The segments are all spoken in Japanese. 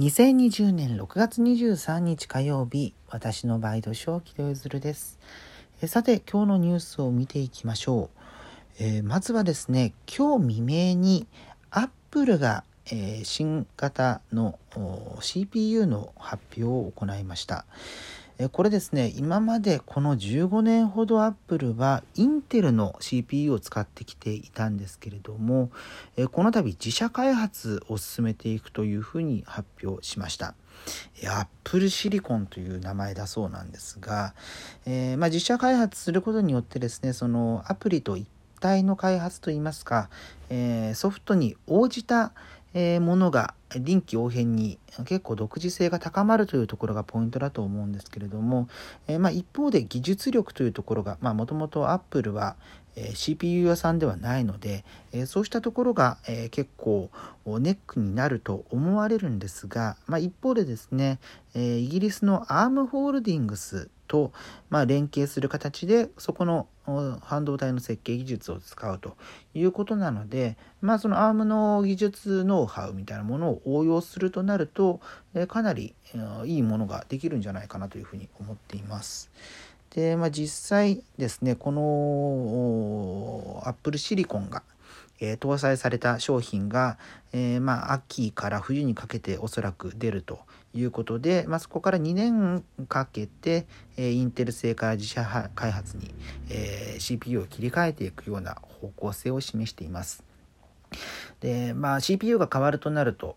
2020年6月23日火曜日、私のバイト小木戸ゆずるです。えさて、今日のニュースを見ていきましょう。えーまずはですね、今日未明にアップルが、えー新型の CPU の発表を行いました。これですね、今までこの15年ほどアップルはインテルの CPU を使ってきていたんですけれども、この度自社開発を進めていくというふうに発表しました。アップルシリコンという名前だそうなんですが、えーまあ、自社開発することによってですね、そのアプリと一体の開発といいますか、えーソフトに応じた、えものが臨機応変に結構独自性が高まるというところがポイントだと思うんですけれども、えーまあ、一方で技術力というところがもともとアップルは、えー CPU 屋さんではないので、えーそうしたところが、えー結構ネックになると思われるんですが、まあ、一方でですね、えーイギリスのアームホールディングスと、まあ、連携する形でそこの半導体の設計技術を使うということなので、まあ、その ARM の技術ノウハウみたいなものを応用するとなると、えかなりいいものができるんじゃないかなというふうに思っています。で、まあ、実際ですねこの Apple シリコンがえー搭載された商品が、えーまあ、秋から冬にかけておそらく出るということで、まあ、そこから2年かけて、えーインテル製から自社開発に、えー CPU を切り替えていくような方向性を示しています。で、まあ、CPU が変わるとなると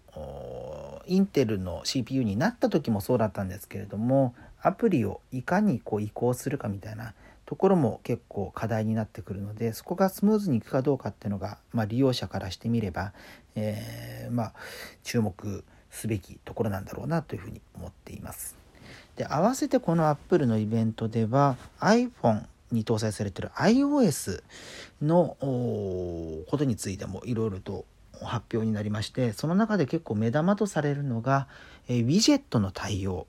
インテルの CPU になった時もそうだったんですけれどもアプリをいかにこう移行するかみたいなところも結構課題になってくるのでそこがスムーズにいくかどうかっていうのが、まあ、利用者からしてみれば、えーまあ、注目すべきところなんだろうなというふうに思っています。で合わせてこのアップルのイベントでは iPhone に搭載されてる iOS のことについてもいろいろと発表になりましてその中で結構目玉とされるのが、えーウィジェットの対応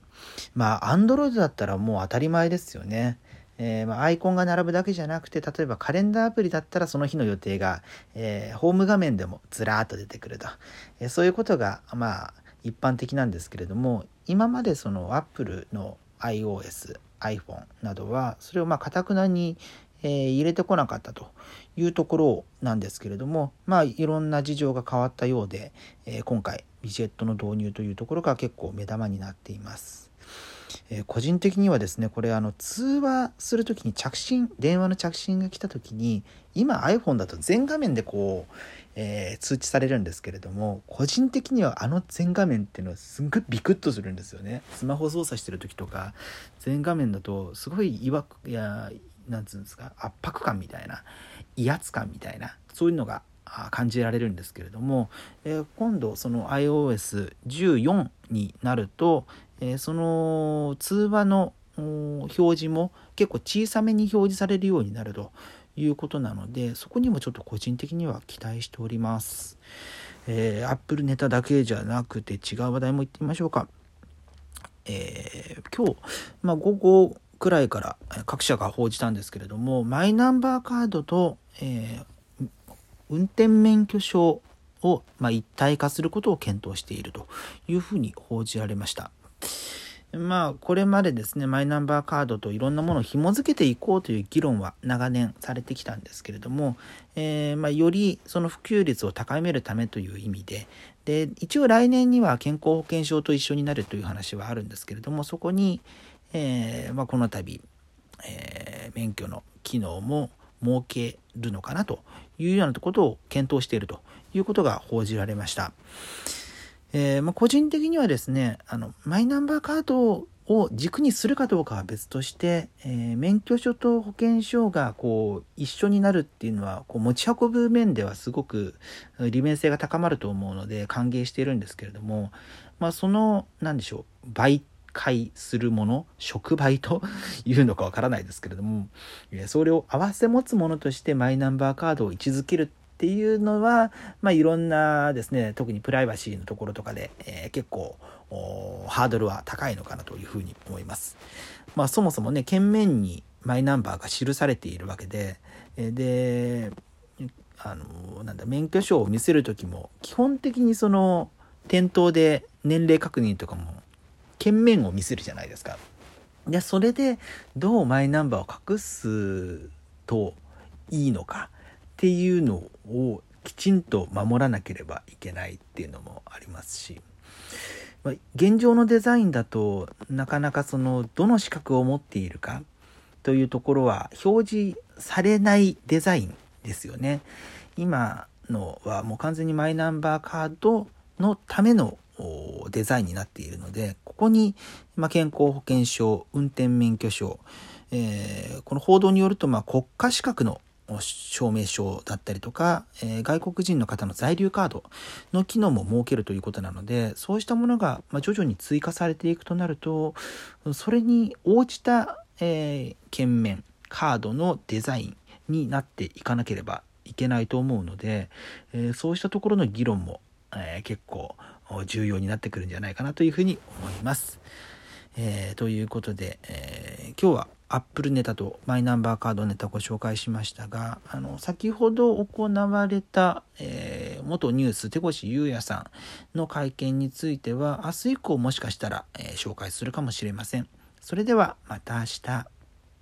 まあ Android だったらもう当たり前ですよね。えーまあ、アイコンが並ぶだけじゃなくて例えばカレンダーアプリだったらその日の予定が、えーホーム画面でもずらーっと出てくると、えそういうことがまあ一般的なんですけれども今までその Apple の iOS、iPhone などはそれをまあかたくなに、えー入れてこなかったというところなんですけれどもまあいろんな事情が変わったようで、えー今回ビジェットの導入というところが結構目玉になっています。えー個人的にはですねこれあの通話する時に着信電話の着信が来た時に今 iPhone だと全画面でこう、えー通知されるんですけれども個人的にはあの全画面っていうのはすんごいビクッとするんですよねスマホ操作してる時とか全画面だとすごい違和いやなんつうんですか圧迫感みたいな威圧感みたいなそういうのが感じられるんですけれども、えー今度その iOS14 になると、えーその通話の表示も結構小さめに表示されるようになるということなのでそこにもちょっと個人的には期待しております。えー、Apple ネタだけじゃなくて違う話題も言ってみましょうか。えー今日、まあ、午後くらいからえ各社が報じたんですけれどもマイナンバーカードと、えー運転免許証を、まあ、一体化することを検討しているというふうに報じられました。まあこれまでですねマイナンバーカードといろんなものを紐付けていこうという議論は長年されてきたんですけれども、えーまあ、よりその普及率を高めるためという意味でで一応来年には健康保険証と一緒になるという話はあるんですけれどもそこに、えーまあ、この度、えー免許の機能も設けるのかなというようなことを検討しているということが報じられました。えーまあ、個人的にはですねあのマイナンバーカードを軸にするかどうかは別として、えー免許証と保険証がこう一緒になるっていうのはこう持ち運ぶ面ではすごく利便性が高まると思うので歓迎しているんですけれども、まあ、その何でしょう媒介するもの触媒というのかわからないですけれどもえそれを合わせ持つものとしてマイナンバーカードを位置づけるっていうのは、まあ、いろんなですね特にプライバシーのところとかで、えー結構ハードルは高いのかなというふうに思います。まあ、そもそもね券面にマイナンバーが記されているわけでえであのなんだ免許証を見せる時も基本的にその店頭で年齢確認とかも券面を見せるじゃないですか。でそれでどうマイナンバーを隠すといいのかっていうのをきちんと守らなければいけないっていうのもありますし、現状のデザインだとなかなかそのどの資格を持っているかというところは表示されないデザインですよね。今のはもう完全にマイナンバーカードのためのデザインになっているので、ここに、ま健康保険証、運転免許証、えー、この報道によると、ま国家資格の証明書だったりとか、えー、外国人の方の在留カードの機能も設けるということなので、そうしたものが、ま徐々に追加されていくとなると、それに応じた、えー、券面、カードのデザインになっていかなければいけないと思うので、えー、そうしたところの議論も、えー、結構重要になってくるんじゃないかなというふうに思います。えー、ということで、え今日はアップルネタとマイナンバーカードネタをご紹介しましたが、あの、先ほど行われた、えー、元ニュース、手越優也さんの会見については、明日以降もしかしたら、えー、紹介するかもしれません。それではまた明日。